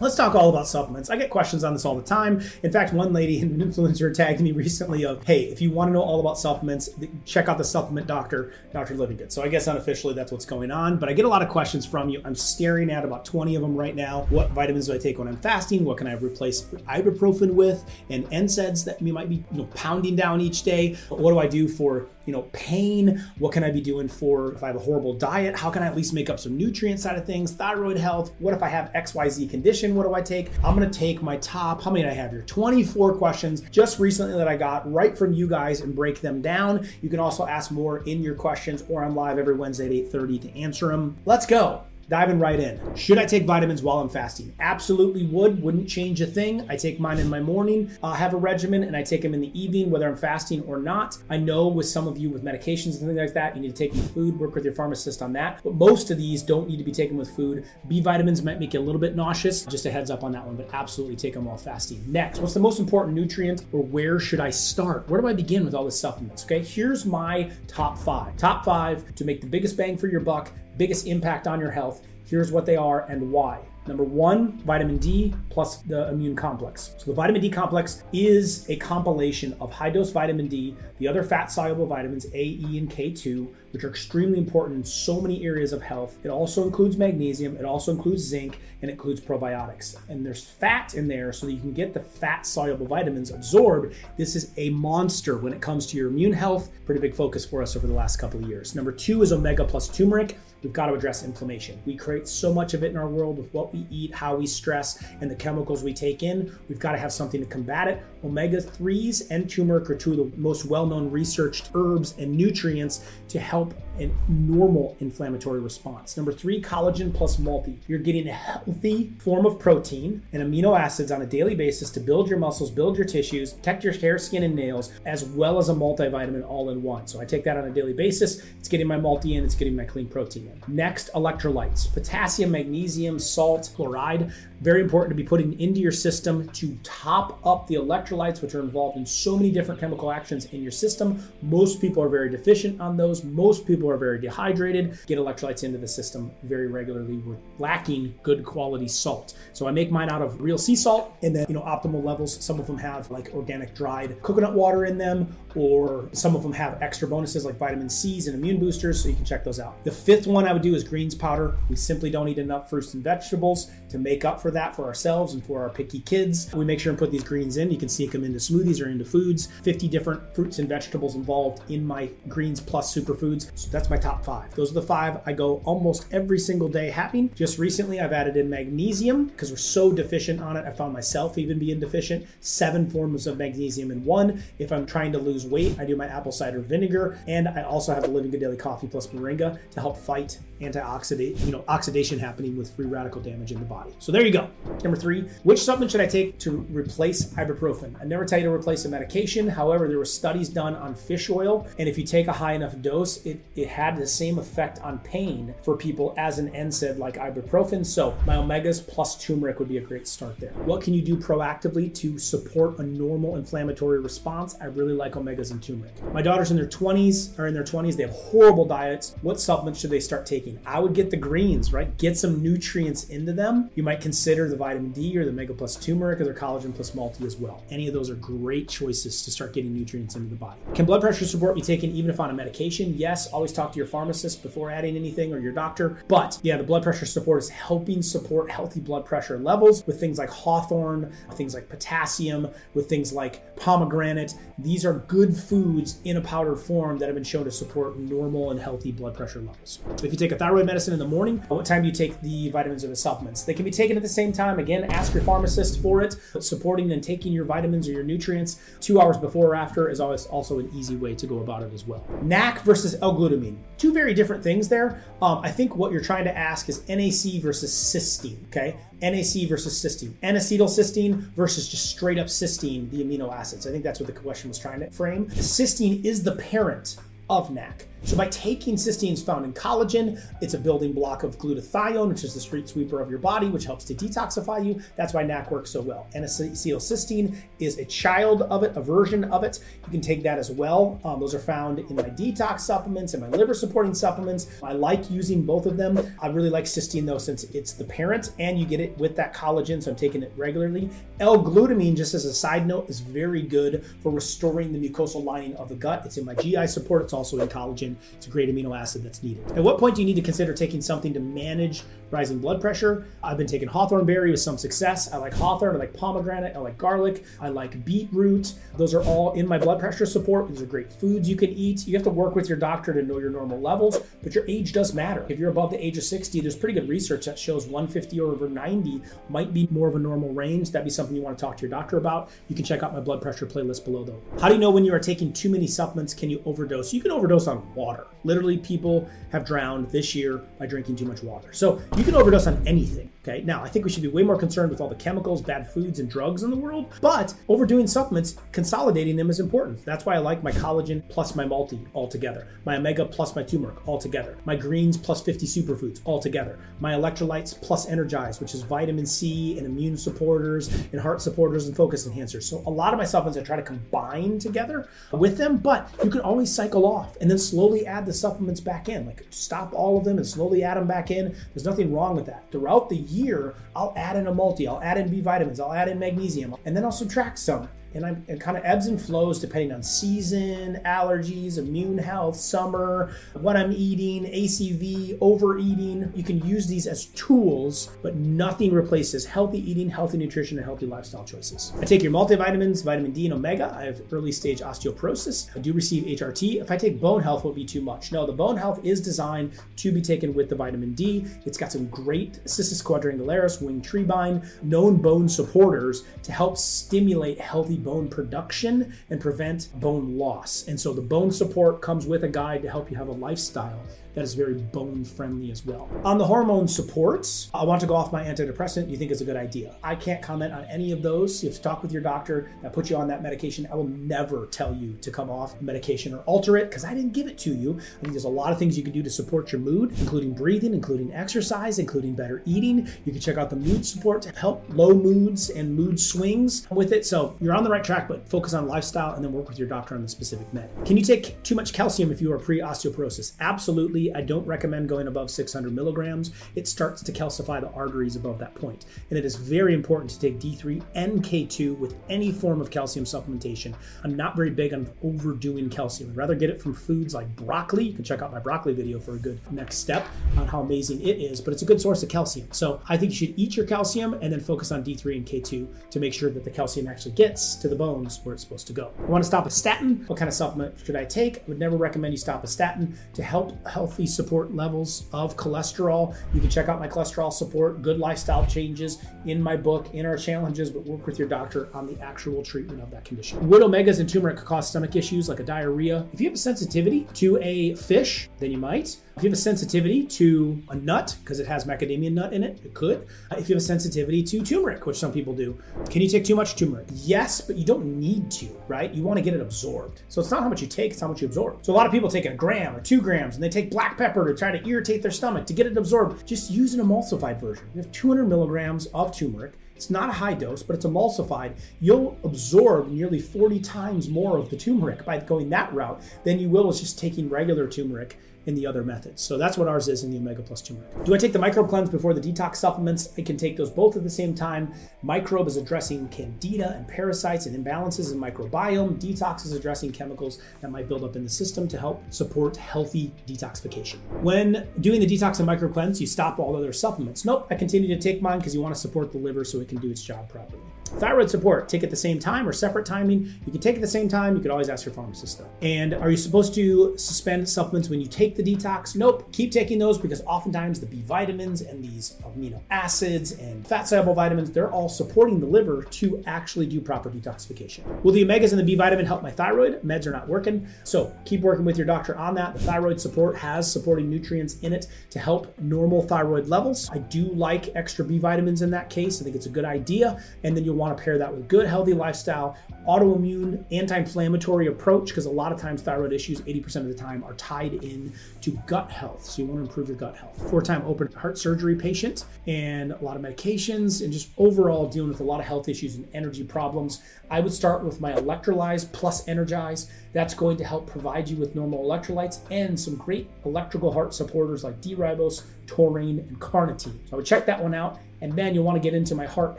Let's talk all about supplements. I get questions on this all the time. In fact, one lady, an influencer, tagged me recently of, hey, if you want to know all about supplements, check out the supplement doctor, Dr. Livingood. So I guess unofficially that's what's going on. But I get a lot of questions from you. I'm staring at about 20 of them right now. What vitamins do I take when I'm fasting? What can I replace ibuprofen with? And NSAIDs that we might be you know, pounding down each day. What do I do for you know pain? What can I be doing for if I have a horrible diet? How can I at least make up some nutrient side of things? Thyroid health. What if I have XYZ condition? What do I take? I'm gonna take my top, how many did I have here? 24 questions just recently that I got right from you guys and break them down. You can also ask more in your questions or I'm live every Wednesday at 8:30 to answer them. Let's go diving right in. Should I take vitamins while I'm fasting? Absolutely would. Wouldn't change a thing. I take mine in my morning, I have a regimen, and I take them in the evening, whether I'm fasting or not. I know with some of you with medications and things like that, you need to take with food, work with your pharmacist on that. But most of these don't need to be taken with food. B vitamins might make you a little bit nauseous. Just a heads up on that one, but absolutely take them while fasting. Next, what's the most important nutrient or where should I start? Where do I begin with all the supplements? Okay, here's my top five. Top five to make the biggest bang for your buck biggest impact on your health. Here's what they are and why. Number one, vitamin D plus the immune complex. So, the vitamin D complex is a compilation of high dose vitamin D, the other fat soluble vitamins A, E, and K2, which are extremely important in so many areas of health. It also includes magnesium, it also includes zinc, and it includes probiotics. And there's fat in there so that you can get the fat soluble vitamins absorbed. This is a monster when it comes to your immune health. Pretty big focus for us over the last couple of years. Number two is omega plus turmeric. We've got to address inflammation. We create so much of it in our world with what we eat, how we stress, and the chemicals we take in. We've got to have something to combat it. Omega 3s and turmeric are two of the most well known researched herbs and nutrients to help a normal inflammatory response. Number three, collagen plus multi. You're getting a healthy form of protein and amino acids on a daily basis to build your muscles, build your tissues, protect your hair, skin, and nails, as well as a multivitamin all in one. So I take that on a daily basis. It's getting my multi in, it's getting my clean protein in. Next, electrolytes potassium, magnesium, salt, chloride. Very important to be putting into your system to top up the electrolytes, which are involved in so many different chemical actions in your system. Most people are very deficient on those. Most people are very dehydrated. Get electrolytes into the system very regularly. We're lacking good quality salt. So I make mine out of real sea salt and then, you know, optimal levels. Some of them have like organic dried coconut water in them, or some of them have extra bonuses like vitamin C's and immune boosters. So you can check those out. The fifth one I would do is greens powder. We simply don't eat enough fruits and vegetables to make up for that for ourselves and for our picky kids. We make sure and put these greens in. You can sneak them into smoothies or into foods. 50 different fruits and vegetables involved in my greens plus superfoods. So that's my top five. Those are the five I go almost every single day having. Just recently, I've added in magnesium because we're so deficient on it. I found myself even being deficient. Seven forms of magnesium in one. If I'm trying to lose weight, I do my apple cider vinegar, and I also have the Livingood Daily Coffee plus Moringa to help fight делать. Antioxidant, you know, oxidation happening with free radical damage in the body. So there you go. Number three, which supplement should I take to replace ibuprofen? I never tell you to replace a medication. However, there were studies done on fish oil, and if you take a high enough dose, it, it had the same effect on pain for people as an NSAID like ibuprofen. So my omegas plus turmeric would be a great start there. What can you do proactively to support a normal inflammatory response? I really like omegas and turmeric. My daughter's in their 20s are in their 20s. They have horrible diets. What supplements should they start taking? I would get the greens, right? Get some nutrients into them. You might consider the vitamin D or the Omega Plus turmeric or the collagen plus multi as well. Any of those are great choices to start getting nutrients into the body. Can blood pressure support be taken even if on a medication? Yes. Always talk to your pharmacist before adding anything or your doctor. But yeah, the blood pressure support is helping support healthy blood pressure levels with things like hawthorn, things like potassium, with things like pomegranate. These are good foods in a powder form that have been shown to support normal and healthy blood pressure levels. If you take a thyroid medicine in the morning, what time do you take the vitamins or the supplements? They can be taken at the same time. Again, ask your pharmacist for it. Supporting and taking your vitamins or your nutrients two hours before or after is always also an easy way to go about it as well. NAC versus L-glutamine, two very different things there. Um, I think what you're trying to ask is NAC versus cysteine. Okay, NAC versus cysteine, N-acetylcysteine versus just straight up cysteine, the amino acids. I think that's what the question was trying to frame. Cysteine is the parent of NAC. So by taking cysteines found in collagen, it's a building block of glutathione, which is the street sweeper of your body, which helps to detoxify you. That's why NAC works so well. N-acetylcysteine is a child of it, a version of it. You can take that as well. Um, those are found in my detox supplements and my liver supporting supplements. I like using both of them. I really like cysteine though, since it's the parent and you get it with that collagen, so I'm taking it regularly. L-glutamine, just as a side note, is very good for restoring the mucosal lining of the gut. It's in my GI support. It's also in collagen. It's a great amino acid that's needed. At what point do you need to consider taking something to manage rising blood pressure? I've been taking hawthorn berry with some success. I like hawthorn, I like pomegranate, I like garlic, I like beetroot. Those are all in my blood pressure support. These are great foods you can eat. You have to work with your doctor to know your normal levels, but your age does matter. If you're above the age of 60, there's pretty good research that shows 150 or over 90 might be more of a normal range. That'd be something you want to talk to your doctor about. You can check out my blood pressure playlist below though. How do you know when you are taking too many supplements? Can you overdose? You can overdose on water. Literally, people have drowned this year by drinking too much water. So you can overdose on anything. Okay, now I think we should be way more concerned with all the chemicals, bad foods, and drugs in the world, but overdoing supplements, consolidating them is important. That's why I like my collagen plus my multi all together, my omega plus my turmeric all together, my greens plus 50 superfoods all together, my electrolytes plus energize, which is vitamin C and immune supporters and heart supporters and focus enhancers. So a lot of my supplements I try to combine together with them, but you can always cycle off and then slowly add the supplements back in. Like stop all of them and slowly add them back in. There's nothing wrong with that. Throughout the year, I'll add in a multi, I'll add in B vitamins, I'll add in magnesium, and then I'll subtract some and I'm, it kind of ebbs and flows depending on season, allergies, immune health, summer, what I'm eating, ACV, overeating. You can use these as tools, but nothing replaces healthy eating, healthy nutrition, and healthy lifestyle choices. I take your multivitamins, vitamin D and omega. I have early stage osteoporosis. I do receive HRT. If I take bone health, will be too much. No, the bone health is designed to be taken with the vitamin D. It's got some great Cissus quadrangularis, wing treebine, known bone supporters to help stimulate healthy bone production and prevent bone loss. And so the bone support comes with a guide to help you have a lifestyle that is very bone friendly as well. On the hormone supports, I want to go off my antidepressant. You think it's a good idea? I can't comment on any of those. You have to talk with your doctor that put you on that medication. I will never tell you to come off medication or alter it because I didn't give it to you. I think there's a lot of things you can do to support your mood, including breathing, including exercise, including better eating. You can check out the mood support to help low moods and mood swings with it. So you're on the right track, but focus on lifestyle and then work with your doctor on the specific med. Can you take too much calcium if you are pre osteoporosis? Absolutely I don't recommend going above 600 milligrams. It starts to calcify the arteries above that point. And it is very important to take D3 and K2 with any form of calcium supplementation. I'm not very big on overdoing calcium. I'd rather get it from foods like broccoli. You can check out my broccoli video for a good next step on how amazing it is, but it's a good source of calcium. So I think you should eat your calcium and then focus on D3 and K2 to make sure that the calcium actually gets to the bones where it's supposed to go. I want to stop a statin. What kind of supplement should I take? I would never recommend you stop a statin to help health healthy support levels of cholesterol. You can check out my cholesterol support, good lifestyle changes in my book, in our challenges, but work with your doctor on the actual treatment of that condition. Would omegas and turmeric cause stomach issues like a diarrhea. If you have a sensitivity to a fish, then you might. If you have a sensitivity to a nut, because it has macadamia nut in it, it could. Uh, if you have a sensitivity to turmeric, which some people do, can you take too much turmeric? Yes, but you don't need to, right? You want to get it absorbed. So it's not how much you take, it's how much you absorb. So a lot of people take a gram or two grams and they take black pepper to try to irritate their stomach to get it absorbed. Just use an emulsified version. You have 200 milligrams of turmeric. It's not a high dose, but it's emulsified. You'll absorb nearly 40 times more of the turmeric by going that route than you will just taking regular turmeric in the other methods. So that's what ours is in the Omega Plus turmeric. Do I take the microbe cleanse before the detox supplements? I can take those both at the same time. Microbe is addressing candida and parasites and imbalances in microbiome. Detox is addressing chemicals that might build up in the system to help support healthy detoxification. When doing the detox and microbe cleanse, you stop all other supplements. Nope, I continue to take mine because you want to support the liver so it can do its job properly. Thyroid support, take at the same time or separate timing. You can take at the same time. You could always ask your pharmacist though. And are you supposed to suspend supplements when you take the detox? Nope. Keep taking those because oftentimes the B vitamins and these amino acids and fat soluble vitamins, they're all supporting the liver to actually do proper detoxification. Will the omegas and the B vitamin help my thyroid? Meds are not working. So keep working with your doctor on that. The thyroid support has supporting nutrients in it to help normal thyroid levels. I do like extra B vitamins in that case. I think it's a good idea. And then you'll want to pair that with good, healthy lifestyle, autoimmune, anti inflammatory approach, because a lot of times thyroid issues, 80% of the time, are tied in to gut health. So you want to improve your gut health. Four time open heart surgery patient and a lot of medications and just overall dealing with a lot of health issues and energy problems. I would start with my Electrolyze plus Energize. That's going to help provide you with normal electrolytes and some great electrical heart supporters like D-ribose, taurine, and carnitine. So I would check that one out. And then you'll want to get into my heart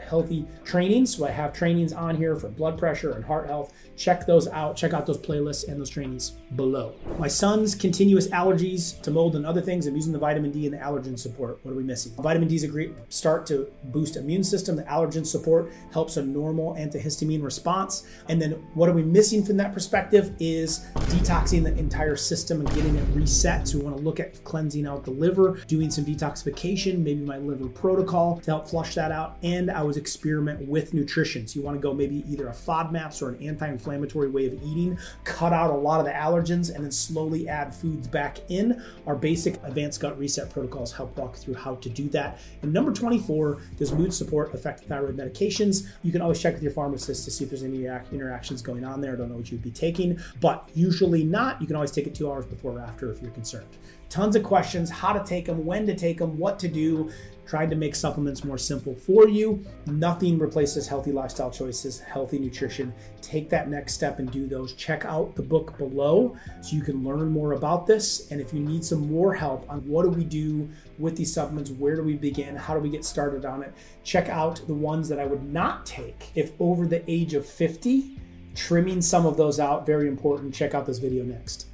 healthy trainings. So I have trainings on here for blood pressure and heart health. Check those out. Check out those playlists and those trainings below. My son's continuous allergies to mold and other things. I'm using the vitamin D and the allergen support. What are we missing? Vitamin D is a great start to boost immune system. The allergen support helps a normal antihistamine response. And then what are we missing from that perspective is detoxing the entire system and getting it reset. So we want to look at cleansing out the liver, doing some detoxification, maybe my liver protocol to help flush that out. And I was experiment with nutrition. So you want to go maybe either a FODMAPs or an anti-inflammatory way of eating, cut out a lot of the allergens, and then slowly add foods back in. Our basic advanced gut reset protocols help walk through how to do that. And number 24, does mood support affect thyroid medications? You can always check with your pharmacist to see if there's any interactions going on there. I don't know what you'd be taking, but usually not. You can always take it two hours before or after if you're concerned. Tons of questions, how to take them, when to take them, what to do tried to make supplements more simple for you. Nothing replaces healthy lifestyle choices, healthy nutrition. Take that next step and do those. Check out the book below so you can learn more about this. And if you need some more help on what do we do with these supplements, where do we begin, how do we get started on it, check out the ones that I would not take if over the age of 50. Trimming some of those out, very important. Check out this video next.